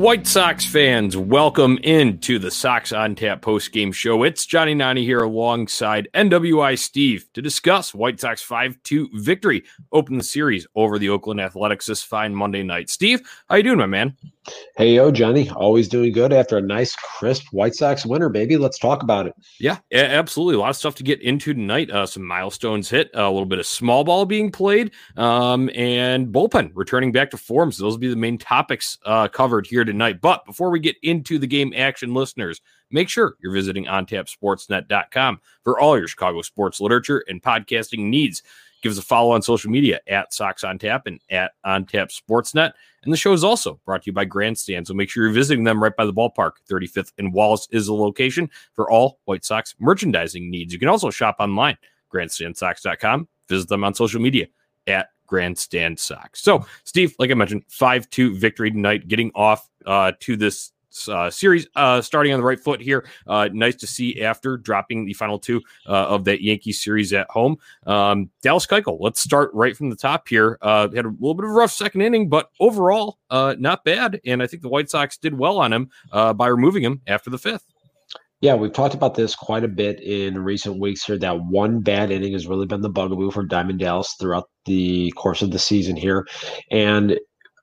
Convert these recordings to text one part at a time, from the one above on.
White Sox fans, welcome into the Sox on Tap post game show. It's Johnny Nani here alongside NWI Steve to discuss White Sox 5 2 victory. Open the series over the Oakland Athletics this fine Monday night. Steve, how you doing, my man? Hey, yo, Johnny, always doing good after a nice, crisp White Sox winner, baby. Let's talk about it. Yeah, absolutely. A lot of stuff to get into tonight. Uh, some milestones hit, a little bit of small ball being played, um, and bullpen returning back to form. So those will be the main topics uh, covered here tonight. But before we get into the game action, listeners, make sure you're visiting ontapsportsnet.com for all your Chicago sports literature and podcasting needs. Give us a follow on social media at Sox on Tap and at On Tap Sportsnet. And the show is also brought to you by Grandstand. So make sure you're visiting them right by the ballpark. 35th and Wallace is the location for all White Sox merchandising needs. You can also shop online, grandstandsox.com. Visit them on social media at Grandstand Sox. So, Steve, like I mentioned, 5 2 victory tonight, getting off uh, to this uh, series uh, starting on the right foot here. Uh, nice to see after dropping the final two uh, of that Yankee series at home. Um, Dallas Keuchel, let's start right from the top here. Uh, had a little bit of a rough second inning, but overall, uh, not bad. And I think the White Sox did well on him by removing him after the fifth. Yeah, we've talked about this quite a bit in recent weeks here. That one bad inning has really been the bugaboo for Diamond Dallas throughout the course of the season here. And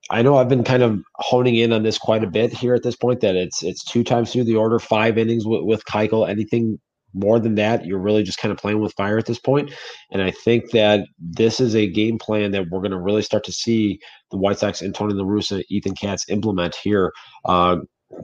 I know I've been kind of honing in on this quite a bit here at this point. That it's it's two times through the order, five innings with, with Keuchel. Anything more than that, you're really just kind of playing with fire at this point. And I think that this is a game plan that we're going to really start to see the White Sox and Tony La Russa, Ethan Katz implement here uh,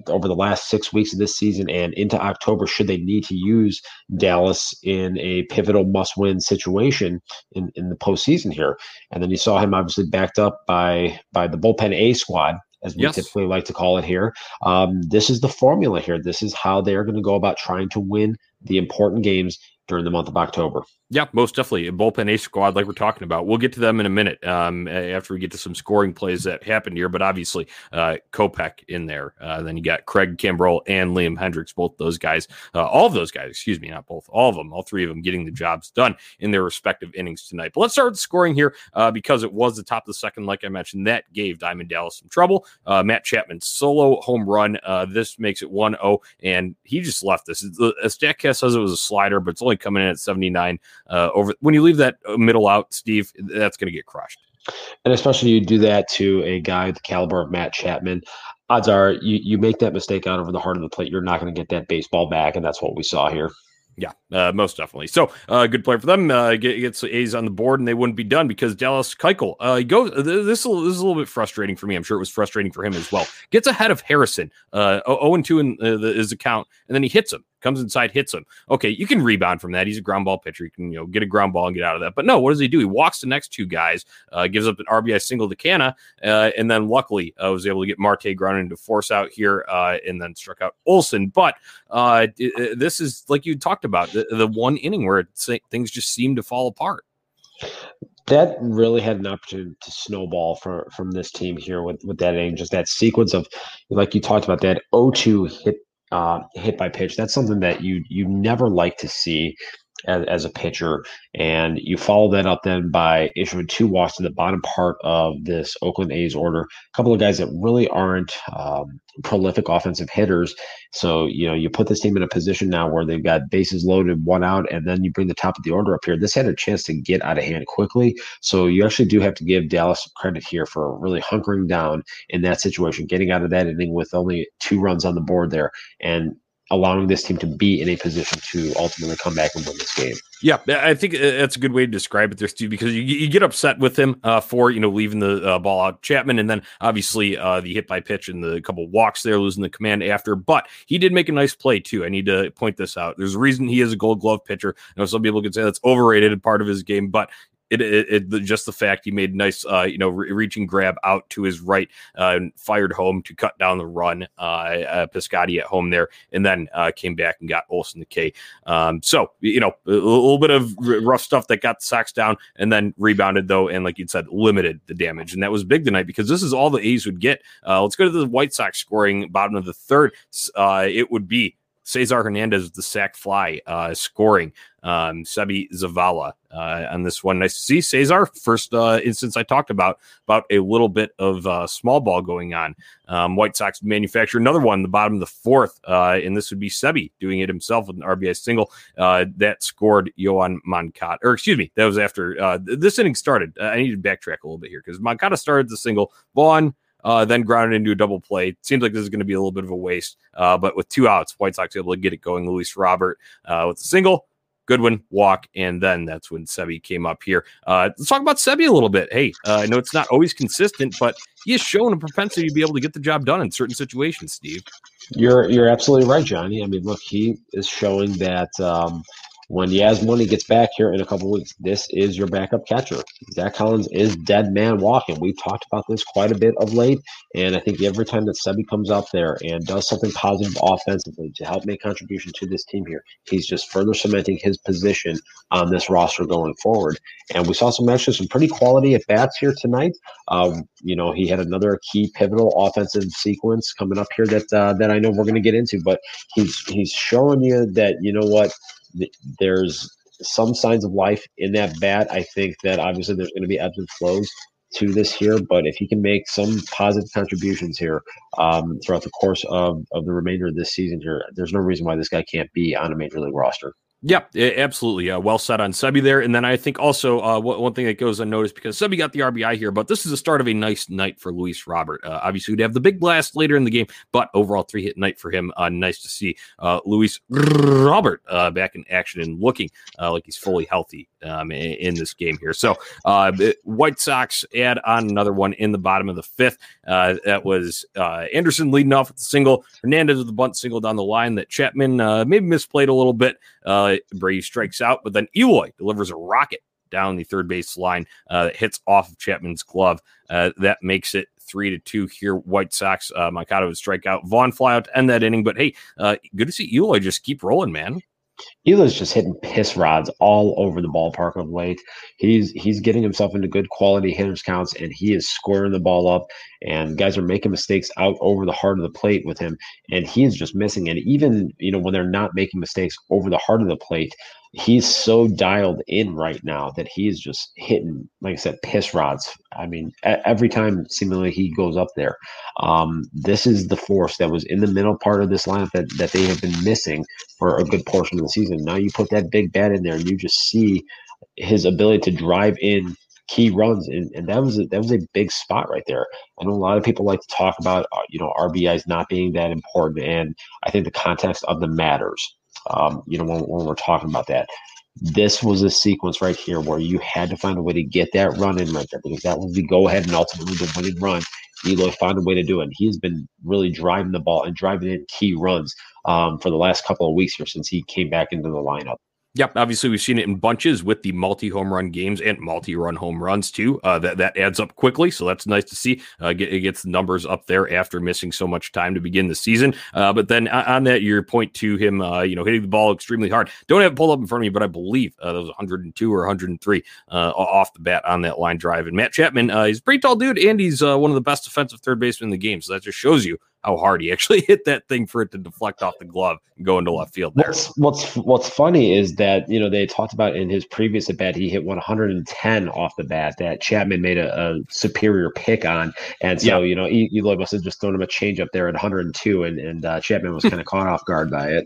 over the last six weeks of this season and into October, should they need to use Dallas in a pivotal must win situation in, in the postseason here. And then you saw him obviously backed up by by the bullpen A squad, as we yes. typically like to call it here. Um, this is the formula here. This is how they're going to go about trying to win the important games during the month of October. Yeah, most definitely. A bullpen A squad, like we're talking about. We'll get to them in a minute um, after we get to some scoring plays that happened here. But obviously, uh, Kopech in there. Uh, then you got Craig Kimbrel and Liam Hendriks, both those guys, uh, all of those guys, excuse me, not both, all of them, all three of them getting the jobs done in their respective innings tonight. But let's start with scoring here uh, because it was the top of the second, like I mentioned. That gave Diamond Dallas some trouble. Uh, Matt Chapman solo home run. Uh, this makes it 1 0, and he just left this. The Statcast says it was a slider, but it's only coming in at 79 over. When you leave that middle out, Steve, that's going to get crushed. And especially you do that to a guy the caliber of Matt Chapman. Odds are you, you make that mistake out over the heart of the plate, you're not going to get that baseball back. And that's what we saw here. Yeah, uh, most definitely. So, uh, good play for them. Uh, get, gets A's on the board, and they wouldn't be done because Dallas Keuchel uh, goes. This, this is a little bit frustrating for me. I'm sure it was frustrating for him as well. Gets ahead of Harrison, uh, 0 2 in uh, the, his account, and then he hits him comes inside, hits him. Okay, you can rebound from that. He's a ground ball pitcher. You can you know get a ground ball and get out of that. But no, what does he do? He walks the next two guys, uh, gives up an RBI single to Canha, uh, and then luckily uh, was able to get Marte grounded into force out here, uh, and then struck out Olson. But uh, this is like you talked about the, the one inning where things just seem to fall apart that really had an opportunity to snowball from from this team here with with that inning, just that sequence of like you talked about that 0-2 hit uh, hit by pitch. That's something that you you never like to see as, as, a pitcher. And you follow that up then by issuing two walks to the bottom part of this Oakland A's order. A couple of guys that really aren't um, prolific offensive hitters. So, you know, you put this team in a position now where they've got bases loaded, one out, and then you bring the top of the order up here. This had a chance to get out of hand quickly. So you actually do have to give Dallas credit here for really hunkering down in that situation, getting out of that inning with only two runs on the board there. And allowing this team to be in a position to ultimately come back and win this game. Yeah, I think uh, that's a good way to describe it there, Steve, because you, you get upset with him uh, for, you know, leaving the uh, ball out Chapman and then obviously uh, the hit by pitch and the couple walks there, losing the command after. But he did make a nice play, too. I need to point this out. There's a reason he is a gold glove pitcher. I know some people could say that's overrated part of his game, but it, it, it, just the fact he made nice, uh, you know, re- reaching grab out to his right uh, and fired home to cut down the run. Uh, uh at home there, and then uh, came back and got Olson the K. Um, so you know, a, little bit of rough stuff that got the Sox down, and then rebounded though, and like you said, limited the damage, and that was big tonight because this is all the A's would get. Uh, let's go to the White Sox scoring bottom of the third. It would be Cesar Hernandez, the sac fly, uh, scoring. Um, Seby Zavala uh, on this one. Nice to see Cesar. First uh, instance I talked about about a little bit of uh, small ball going on. Um, White Sox manufacture another one, the bottom of the fourth, uh, and this would be Seby doing it himself with an RBI single uh, that scored Yoan Moncada. Or excuse me, that was after uh, this inning started. I need to backtrack a little bit here because Moncada started the single. Vaughn uh, then grounded into a double play. Seems like this is going to be a little bit of a waste, uh, but with two outs, White Sox able to get it going. Luis Robert uh, with a single. Goodwin walk, and then that's when Seby came up here. Uh, let's talk about Seby a little bit. Hey, uh, I know it's not always consistent, but he has shown a propensity to be able to get the job done in certain situations. Steve, you're you're absolutely right, Johnny. I mean, look, he is showing that um, when Yasmani gets back here in a couple weeks, this is your backup catcher. Zach Collins is dead man walking. We've talked about this quite a bit of late, and I think every time that Seby comes out there and does something positive offensively to help make contribution to this team here, he's just further cementing his position on this roster going forward. And we saw some actually some pretty quality at bats here tonight. Um, you know, he had another key pivotal offensive sequence coming up here that uh, that I know we're going to get into, but he's he's showing you that you know what there's some signs of life in that bat. I think that obviously there's going to be ebbs and flows to this here, but if he can make some positive contributions here um, throughout the course of, of the remainder of this season here, there's no reason why this guy can't be on a major league roster. Yeah, absolutely. Uh, well said on Seby there. And then I think also uh, one thing that goes unnoticed because Seby got the RBI here, but this is the start of a nice night for Luis Robert. Uh, obviously, we'd have the big blast later in the game, but overall three hit night for him. Uh, nice to see uh, Luis Robert uh, back in action and looking like he's fully healthy um, in, in, this game here. So White Sox add on another one in the bottom of the fifth. that was Anderson leading off with the single, Hernandez with the bunt single down the line that Chapman maybe misplayed a little bit. Uh, Brady strikes out, but then Eloy delivers a rocket down the third base line uh, that hits off of Chapman's glove. Uh, that makes it three to two here. White Sox, uh, Moncada would strike out. Vaughn fly out to end that inning. But hey, uh, good to see Eloy just keep rolling, man. Eloy's just hitting piss rods all over the ballpark of late. He's he's getting himself into good quality hitters counts, and he is squaring the ball up. And guys are making mistakes out over the heart of the plate with him, and he is just missing. And even you know when they're not making mistakes over the heart of the plate, he's so dialed in right now that he's just hitting, like I said, piss rods. I mean, every time seemingly he goes up there, um, this is the force that was in the middle part of this lineup that, that they have been missing for a good portion of the season. Now you put that big bat in there, and you just see his ability to drive in key runs, and, and that was a, that was a big spot right there. I know a lot of people like to talk about uh, you know RBIs not being that important, and I think the context of the matters um, you know, when, when we're talking about that. This was a sequence right here where you had to find a way to get that run in right there because that was the go ahead and ultimately the winning run. Eloy found a way to do it. He's been really driving the ball and driving in key runs um, for the last couple of weeks here since he came back into the lineup. Yep, obviously we've seen it in bunches with the multi home run games and multi run home runs too. Uh, that that adds up quickly, so that's nice to see. Uh, get, it gets the numbers up there after missing so much time to begin the season. Uh, but then on that, your point to him, uh, you know, hitting the ball extremely hard. Don't have it pulled up in front of me, but I believe uh, that was 102 or 103 uh, off the bat on that line drive. And Matt Chapman, he's a pretty tall dude, and he's one of the best defensive third basemen in the game. So that just shows you how hard he actually hit that thing for it to deflect off the glove and go into left field there. What's what's, what's funny is that you know they talked about in his previous at bat he hit 110 off the bat that Chapman made a, a superior pick on, and so yeah. you know Eloy must have just thrown him a change up there at 102, and and uh, Chapman was kind of caught off guard by it.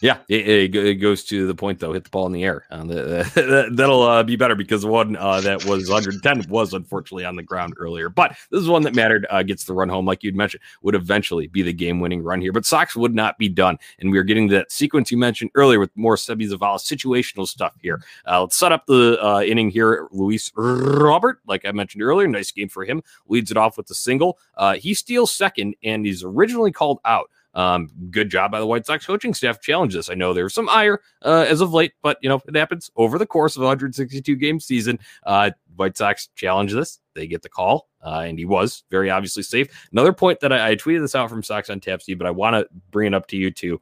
Yeah, it, it, goes to the point though. Hit the ball in the air. Uh, the, that'll uh, be better because the one uh, that was 110 was unfortunately on the ground earlier. But this is one that mattered. Uh, gets the run home, like you'd mentioned, would eventually be the game-winning run here. But Sox would not be done, and we are getting that sequence you mentioned earlier with more Seby Zavala situational stuff here. Uh, let's set up the inning here. Luis Robert, like I mentioned earlier, nice game for him. Leads it off with the single. he steals second, and he's originally called out. Um, good job by the White Sox coaching staff. Challenge this. I know there's some ire uh, as of late, but you know it happens over the course of a 162 game season. Uh, White Sox challenge this. They get the call, uh, and he was very obviously safe. Another point that I, I tweeted this out from Sox on Tap but I want to bring it up to you too.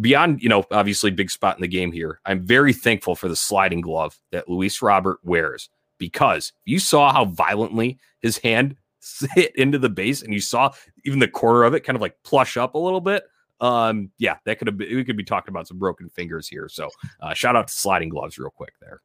Beyond, you know, obviously big spot in the game here. I'm very thankful for the sliding glove that Luis Robert wears because you saw how violently his hand hit into the base and you saw even the corner of it kind of like plush up a little bit. Um, yeah, that could have been, we could be talking about some broken fingers here. So, uh, shout out to sliding gloves real quick there.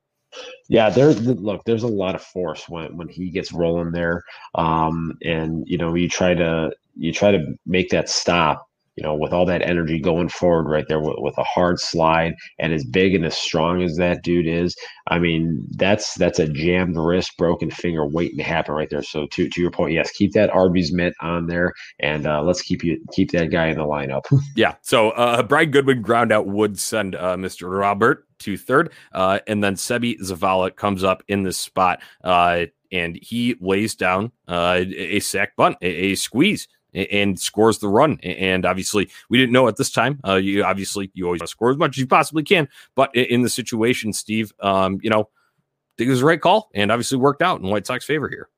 Yeah, there's look, there's a lot of force when when he gets rolling there. Um, and you know, you try to you try to make that stop you know, with all that energy going forward right there with, with, a hard slide and as big and as strong as that dude is, I mean, that's that's a jammed wrist, broken finger waiting to happen right there. So to, to your point, yes, keep that Arby's mitt on there and uh, let's keep you keep that guy in the lineup. yeah. So uh Brian Goodwin ground out would send uh, Mr. Robert to third. Uh, and then Seby Zavala comes up in this spot. Uh, and he lays down uh, a sac bunt, a, a squeeze and scores the run. And obviously, we didn't know at this time. Uh, you obviously you always score as much as you possibly can, but in the situation, Steve, um, you know, think it was the right call, and obviously worked out in White Sox favor here.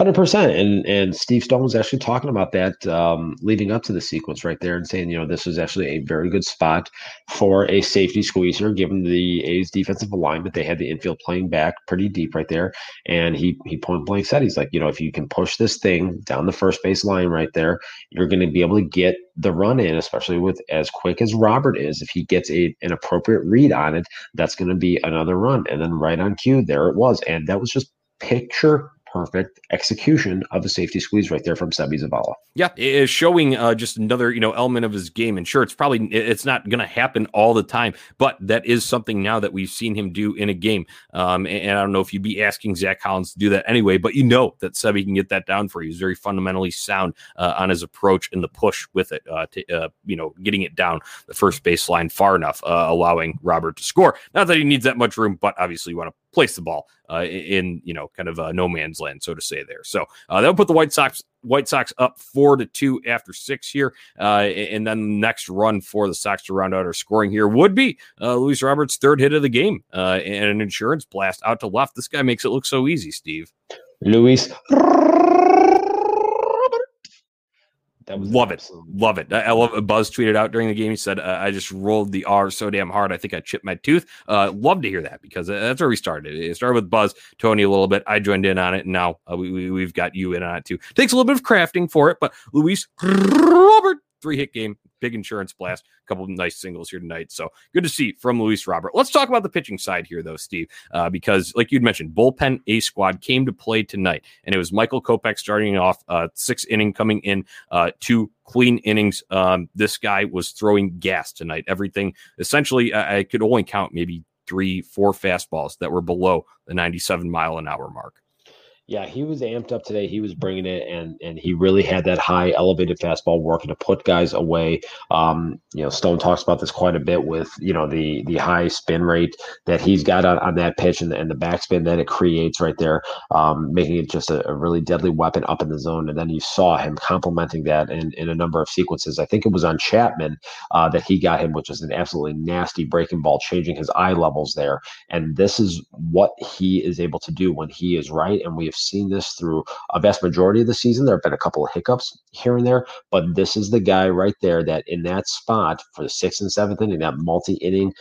Hundred percent, and and Steve Stone was actually talking about that um, leading up to the sequence right there, and saying you know this was actually a very good spot for a safety squeezer, given the A's defensive alignment. They had the infield playing back pretty deep right there, and he he point blank said he's like you know if you can push this thing down the first base line right there, you're going to be able to get the run in, especially with as quick as Robert is. If he gets a an appropriate read on it, that's going to be another run, and then right on cue, there it was, and that was just picture perfect execution of the safety squeeze right there from Seby Zavala. Yeah, it is showing uh, just another you know element of his game. And sure, it's probably it's not going to happen all the time, but that is something now that we've seen him do in a game. Um, and, and, I don't know if you'd be asking Zach Collins to do that anyway, but you know that Seby can get that down for you. He's very fundamentally sound uh, on his approach and the push with it. Uh, to, uh, you know, getting it down the first baseline far enough, uh, allowing Robert to score. Not that he needs that much room, but obviously you want to place the ball uh, in you know kind of uh, no man's land, so to say. There, so uh, that'll put the White Sox White Sox up four to two after six here, uh, and then the next run for the Sox to round out our scoring here would be uh, Luis Roberts' third hit of the game uh, and an insurance blast out to left. This guy makes it look so easy, Steve. Luis That was love it, love it. I, I, love it. Buzz tweeted out during the game. He said, uh, "I just rolled the R so damn hard. I think I chipped my tooth." Uh, love to hear that because that's where we started. It started with Buzz, Tony a little bit. I joined in on it, and now uh, we, we have got you in on it too. Takes a little bit of crafting for it, but Luis Robert three hit game, big insurance blast, a couple of nice singles here tonight. So good to see from Luis Robert. Let's talk about the pitching side here, though, Steve, uh, because like you'd mentioned, bullpen A squad came to play tonight, and it was Michael Kopech starting off uh, six inning, coming in uh, two clean innings. Um, this guy was throwing gas tonight. Everything essentially, I, I could only count maybe three, four fastballs that were below the 97 mile an hour mark. Yeah, he was amped up today. He was bringing it, and and he really had that high elevated fastball working to put guys away. Um, you know, Stone talks about this quite a bit with you know the the high spin rate that he's got on, on that pitch and, and the backspin that it creates right there, um, making it just a, a, really deadly weapon up in the zone. And then you saw him complementing that in, in a number of sequences. I think it was on Chapman uh, that he got him, which is an absolutely nasty breaking ball, changing his eye levels there. And this is what he is able to do when he is right, and we have seen this through a vast majority of the season. There have been a couple of hiccups here and there, but this is the guy right there that in that spot for the sixth and seventh inning, that multi inning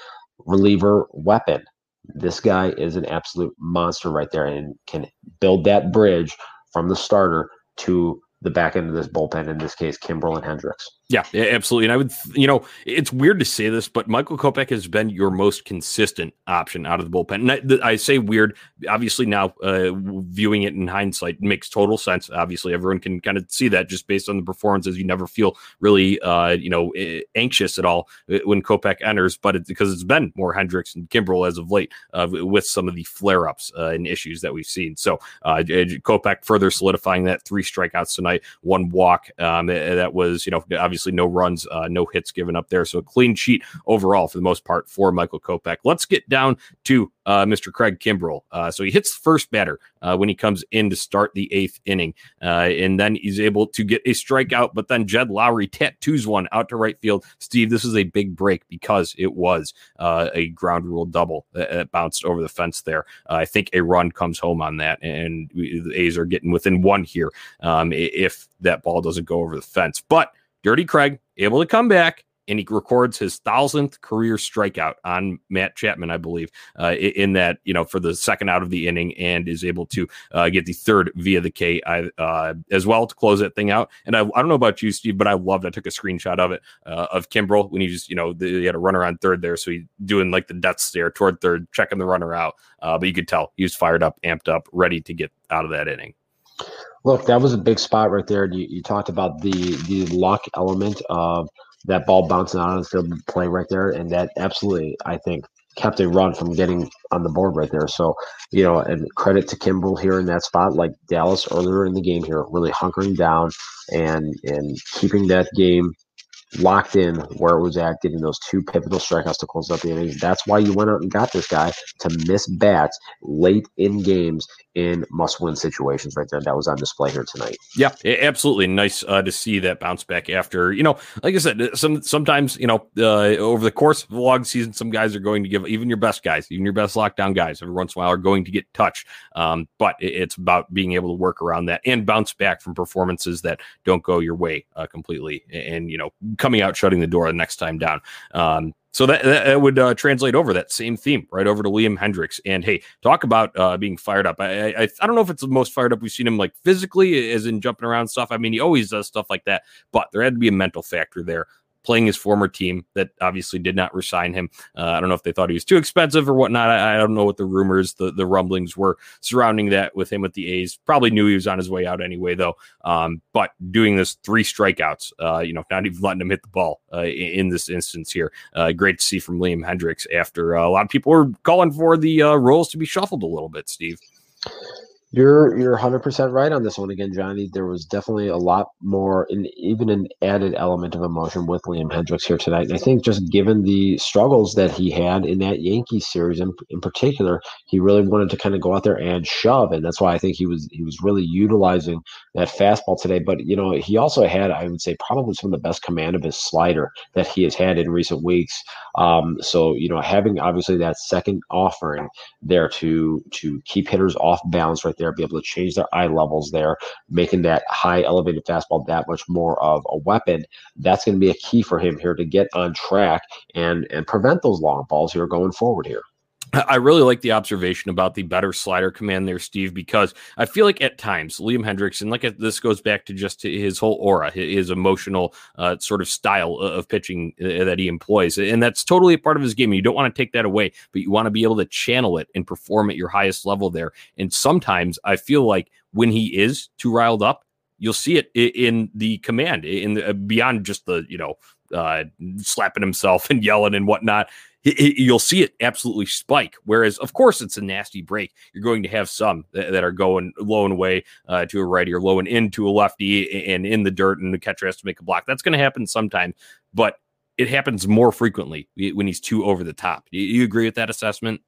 reliever weapon. This guy is an absolute monster right there and can build that bridge from the starter to the back end of this bullpen, in this case, Kimbrel and Hendriks. Yeah, absolutely. And I would, you know, it's weird to say this, but Michael Kopech has been your most consistent option out of the bullpen. And I, I say weird, obviously now uh, viewing it in hindsight makes total sense. Obviously, everyone can kind of see that just based on the performances. You never feel really, uh, you know, anxious at all uh, when Kopech enters, but it's because it's been more Hendriks and Kimbrel as of late uh, with some of the flare ups uh, and issues that we've seen. So uh, Kopech further solidifying that three strikeouts tonight, one walk. Um, that was, you know, obviously obviously no runs, uh, no hits given up there. So a clean sheet overall for the most part for Michael Kopech. Let's get down to uh, Mr. Craig Kimbrel. Uh, so he hits first batter uh, when he comes in to start the eighth inning. Uh, and then he's able to get a strikeout, but then Jed Lowrie tattoos one out to right field. Steve, this is a big break because it was uh, a ground rule double that, bounced over the fence there. I think a run comes home on that, and the A's are getting within one here um, if that ball doesn't go over the fence. But Dirty Craig able to come back and he records his thousandth career strikeout on Matt Chapman, I believe, uh, in that you know for the second out of the inning, and is able to uh, get the third via the K uh, as well to close that thing out. And I, I, don't know about you, Steve, but I loved. I took a screenshot of it uh, of Kimbrel when he just you know the, he had a runner on third there, so he doing like the death stare toward third, checking the runner out. Uh, but you could tell he was fired up, amped up, ready to get out of that inning. Look, that was a big spot right there. You, you talked about the the luck element of that ball bouncing out of the field play right there, and that absolutely, I think, kept a run from getting on the board right there. So, you know, and credit to Kimbrel here in that spot, like Dallas earlier in the game here, really hunkering down and and keeping that game locked in where it was at, getting those two pivotal strikeouts to close out the innings. That's why you went out and got this guy to miss bats late in games in must-win situations. Right there, that was on display here tonight. Yeah, absolutely nice uh, to see that bounce back after you know, like I said, some sometimes you know uh, over the course of the long season, some guys are going to give even your best guys, even your best lockdown guys, every once in a while are going to get touched. Um, but it's about being able to work around that and bounce back from performances that don't go your way uh, completely, and you know coming out shutting the door the next time down. Um, so that, that would uh, translate over that same theme right over to Liam Hendriks. And hey, talk about uh, being fired up. I, I I don't know if it's the most fired up we've seen him like physically, as in jumping around stuff. I mean, he always does stuff like that, but there had to be a mental factor there playing his former team that obviously did not resign him. Uh, I don't know if they thought he was too expensive or whatnot. I, I, don't know what the rumors, the, the rumblings were surrounding that with him with the A's. Probably knew he was on his way out anyway, though. Um, but doing this three strikeouts, uh, you know, not even letting him hit the ball uh, in, in, this instance here. Uh, great to see from Liam Hendriks after uh, a lot of people were calling for the uh, roles to be shuffled a little bit, Steve. You're you're 100% right on this one again, Johnny. There was definitely a lot more, and even an added element of emotion with Liam Hendriks here tonight. And I think just given the struggles that he had in that Yankees series, in, in particular, he really wanted to kind of go out there and shove, and that's why I think he was he was really utilizing that fastball today. But you know, he also had, I would say, probably some of the best command of his slider that he has had in recent weeks. Um, so you know, having obviously that second offering there to to keep hitters off balance right there, be able to change their eye levels there, making that high elevated fastball that much more of a weapon. That's going to be a key for him here to get on track and and prevent those long balls here going forward here. I really like the observation about the better slider command there, Steve, because I feel like at times Liam Hendriks, and like this goes back to just his whole aura, his emotional uh, sort of style of pitching uh, that he employs. And that's totally a part of his game. You don't want to take that away, but you want to be able to channel it and perform at your highest level there. And sometimes I feel like when he is too riled up, you'll see it in the command, in the, beyond just the, you know, uh, slapping himself and yelling and whatnot you'll see it absolutely spike. Whereas, of course, it's a nasty break. You're going to have some that, that are going low and away uh, to a righty or low and into a lefty and in the dirt, and the catcher has to make a block. That's going to happen sometime, but it happens more frequently when he's too over the top. You, you agree with that assessment?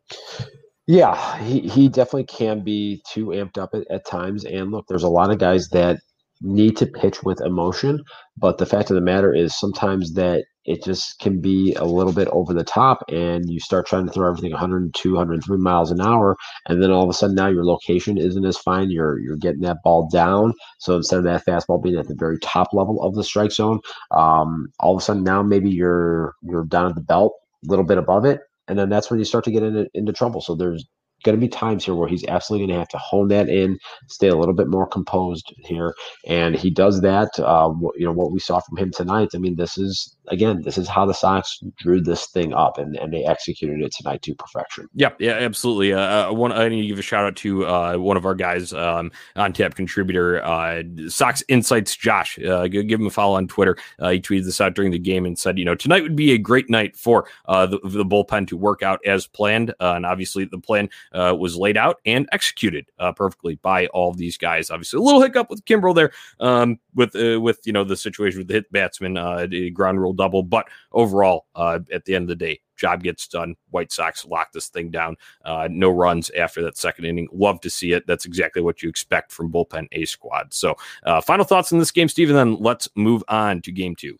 Yeah, he, he definitely can be too amped up at, at times. And look, there's a lot of guys that need to pitch with emotion, but the fact of the matter is sometimes that it just can be a little bit over the top and you start trying to throw everything 102 103 miles an hour and then all of a sudden now your location isn't as fine you're you're getting that ball down. So instead of that fastball being at the very top level of the strike zone um, all of a sudden now maybe you're you're down at the belt a little bit above it and then that's when you start to get into, into trouble. So there's going to be times here where he's absolutely going to have to hone that in, stay a little bit more composed here, and he does that. Uh, you know what we saw from him tonight. I mean, this is again, this is how the Sox drew this thing up, and, and they executed it tonight to perfection. Yeah, yeah, absolutely. Uh, uh one, I need to give a shout out to uh, one of our guys um, on tap contributor, uh, Sox Insights, Josh. Uh, give him a follow on Twitter. Uh, he tweeted this out during the game and said, you know, tonight would be a great night for the, the bullpen to work out as planned, and obviously the plan uh, was laid out and executed uh, perfectly by all these guys. Obviously, a little hiccup with Kimbrel there, um, with uh, with you know the situation with the hit batsman, uh, the ground rule double, but overall, uh, at the end of the day, job gets done. White Sox lock this thing down. Uh, no runs after that second inning. Love to see it. That's exactly what you expect from bullpen A squad. So, uh, final thoughts on this game, Steve, and then let's move on to game two.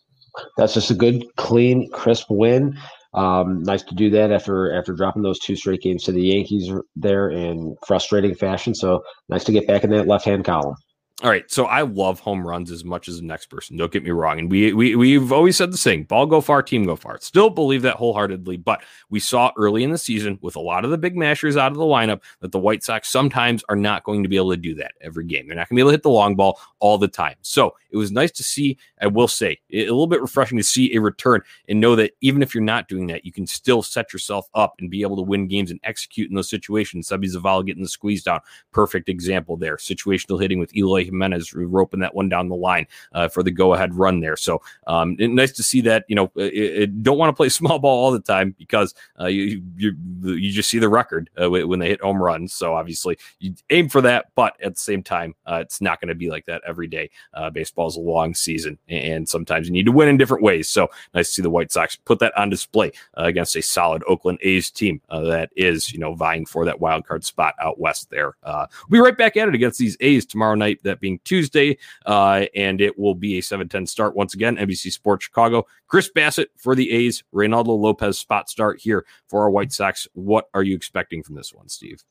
That's just a good, clean, crisp win. Um, nice to do that after after dropping those two straight games to the Yankees there in frustrating fashion. So nice to get back in that left hand column. All right, so I love home runs as much as the next person. Don't get me wrong, and we we we've always said the same: ball go far, team go far. Still believe that wholeheartedly. But we saw early in the season with a lot of the big mashers out of the lineup that the White Sox sometimes are not going to be able to do that every game. They're not going to be able to hit the long ball all the time. So it was nice to see. I will say a little bit refreshing to see a return and know that even if you're not doing that, you can still set yourself up and be able to win games and execute in those situations. Seby Zavala getting the squeeze down, perfect example there. Situational hitting with Eloy Jimenez roping that one down the line uh, for the go ahead run there. So um, nice to see that. You know, it, it don't want to play small ball all the time because uh, you, you you just see the record uh, when they hit home runs. So obviously you aim for that, but at the same time, uh, it's not going to be like that every day. Uh, baseball is a long season, and sometimes you need to win in different ways. So nice to see the White Sox put that on display uh, against a solid Oakland A's team that is you know vying for that wild card spot out west. There, we'll be right back at it against these A's tomorrow night. That being Tuesday. Uh, and it will be a 7:10 start once again. NBC Sports Chicago. Chris Bassitt for the A's. Reynaldo Lopez spot start here for our White Sox. What are you expecting from this one, Steve?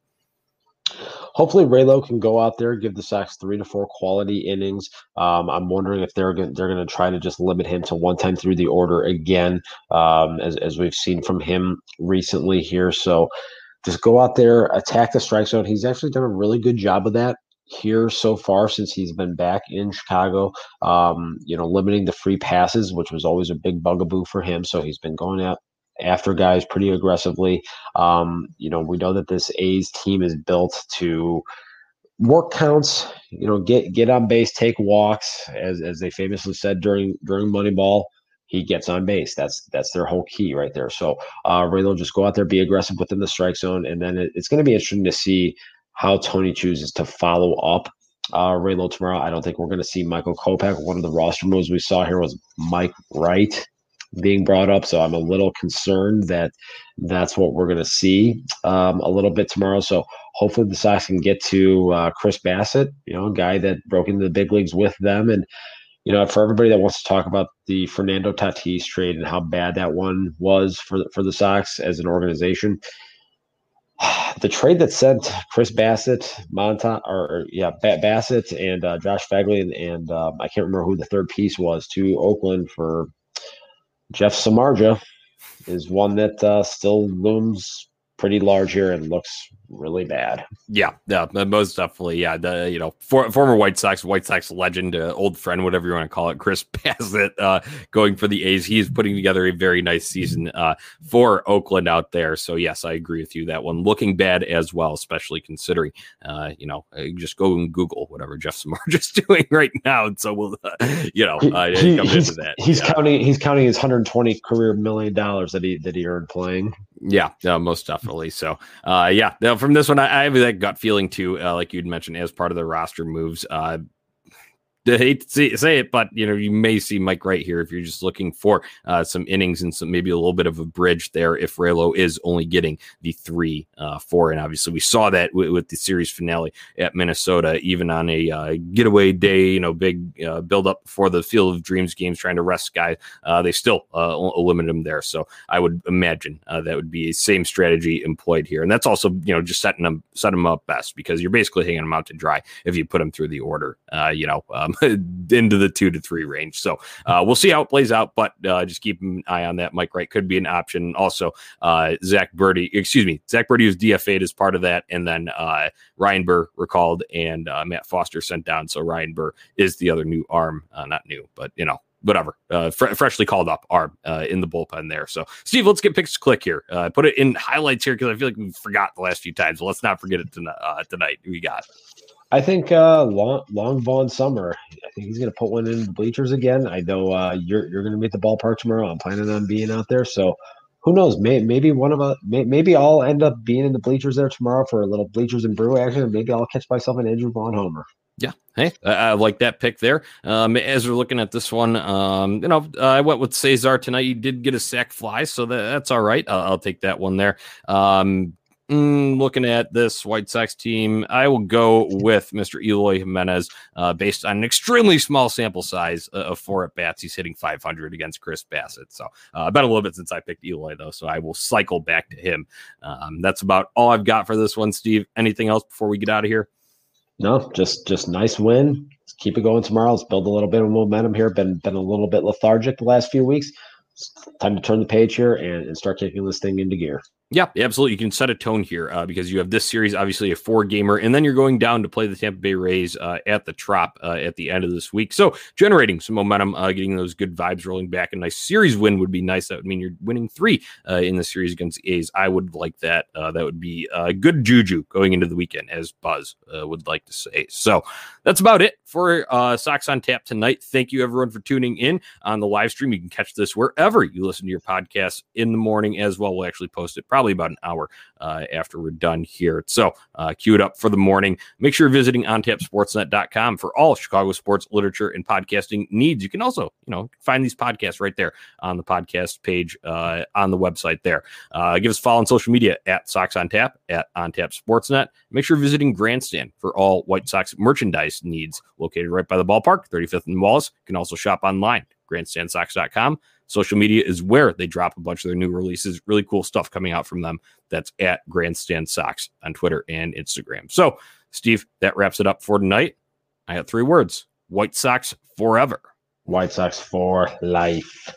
Hopefully, Raylo can go out there give the Sox three to four quality innings. Um, I'm wondering if they're going they're going to try to just limit him to one time through the order again, um, as as we've seen from him recently here. So just go out there, attack the strike zone. He's actually done a really good job of that here so far since he's been back in Chicago. Um, you know, limiting the free passes, which was always a big bugaboo for him. So he's been going out after guys pretty aggressively. Um, you know, we know that this A's team is built to work counts. You know, get get on base, take walks, as as they famously said during during Moneyball. He gets on base. That's that's their whole key right there. So uh, Raylo just go out there, be aggressive within the strike zone, and then it, it's going to be interesting to see how Tony chooses to follow up uh, Raylo tomorrow. I don't think we're going to see Michael Kopech. One of the roster moves we saw here was Mike Wright being brought up. So I'm a little concerned that that's what we're going to see um, a little bit tomorrow. So hopefully the Sox can get to uh, Chris Bassitt, you know, a guy that broke into the big leagues with them. And, you know, for everybody that wants to talk about the Fernando Tatis trade and how bad that one was for, for the Sox as an organization – the trade that sent Chris Bassitt, Monta, or, yeah, Bassitt and uh, Josh Phegley, and, um, I can't remember who the third piece was to Oakland for Jeff Samardzija is one that uh, still looms pretty large here and looks really bad. Yeah, yeah, most definitely. Yeah, the you know for, former White Sox, White Sox legend, uh, old friend, whatever you want to call it, Chris Bassitt, uh, going for the A's. He's putting together a very nice season uh, for Oakland out there. So yes, I agree with you. That one looking bad as well, especially considering uh, you know uh, just go and Google whatever Jeff Samardzija is doing right now, and so we'll uh, you know uh, he, that. He's yeah. counting. He's counting his 120 career million dollars that he that he earned playing. Yeah, uh, most definitely. So, uh, yeah, from this one, I, I have that gut feeling too, uh, like you'd mentioned, as part of the roster moves. I hate to say, it, but you know you may see Mike Wright here if you're just looking for uh, some innings and some maybe a little bit of a bridge there. If Raylo is only getting the three, uh, four, and obviously we saw that w- with the series finale at Minnesota, even on a uh, getaway day, you know, big uh, build up for the Field of Dreams games, trying to rest guys, uh, they still uh, eliminated him there. So I would imagine uh, that would be same strategy employed here, and that's also you know just setting them set them up best because you're basically hanging them out to dry if you put them through the order. you know into the two to three range. So uh, we'll see how it plays out, but uh, just keep an eye on that. Mike Wright could be an option. Also, uh, Zack Burdi, excuse me, Zack Burdi was DFA'd as part of that, and then uh, Ryan Burr recalled and uh, Matt Foster sent down. So Ryan Burr is the other new arm, uh, not new, but you know whatever, uh, fr- freshly called up arm uh, in the bullpen there. So, Steve, let's get picks click here. Uh, put it in highlights here because I feel like we forgot the last few times. So let's not forget it tonight. Tonight. We got. I think uh, long, long Vaughn Summer. I think he's going to put one in the bleachers again. I know uh, you're you're going to be at the ballpark tomorrow. I'm planning on being out there, so who knows? May, maybe one of us, may, maybe I'll end up being in the bleachers there tomorrow for a little bleachers and brew action, maybe I'll catch myself an Andrew Vaughn homer. Yeah. Hey, I, I, like that pick there. Um, as we're looking at this one, um, you know, uh, I went with Cesar tonight. He did get a sac fly, so that, that's all right. I'll, I'll take that one there. Um, mm, looking at this White Sox team, I will go with Mr. Eloy Jimenez uh, based on an extremely small sample size uh, of four at bats. He's hitting 500 against Chris Bassitt. So, uh, been a little bit since I picked Eloy, though. So, I will cycle back to him. Um, that's about all I've got for this one, Steve. Anything else before we get out of here? No, just just nice win. Let's keep it going tomorrow. Let's build a little bit of momentum here. Been been a little bit lethargic the last few weeks. It's time to turn the page here and, and start kicking this thing into gear. Yeah, absolutely. You can set a tone here uh, because you have this series, obviously a four gamer, and then you're going down to play the Tampa Bay Rays uh, at the Trop uh, at the end of this week. So generating some momentum, uh, getting those good vibes rolling back. A nice series win would be nice. That would mean you're winning three uh, in the series against the A's. I would like that. Uh, that would be good juju going into the weekend, as Buzz would like to say. So that's about it for Sox on Tap tonight. Thank you everyone for tuning in on the live stream. You can catch this wherever you listen to your podcast in the morning as well. We'll actually post it probably about an hour uh, after we're done here. So uh, cue it up for the morning. Make sure you're visiting ontapsportsnet.com for all Chicago sports literature and podcasting needs. You can also, you know, find these podcasts right there on the podcast page uh, on the website there. Uh, give us a follow on social media at Sox on Tap, at On Tap Sportsnet. Make sure you're visiting Grandstand for all White Sox merchandise needs located right by the ballpark, 35th and Wallace. You can also shop online, grandstandsox.com. Social media is where they drop a bunch of their new releases. Really cool stuff coming out from them. That's at Grandstand Sox on Twitter and Instagram. So, Steve, that wraps it up for tonight. I got three words White Sox forever. White Sox for life.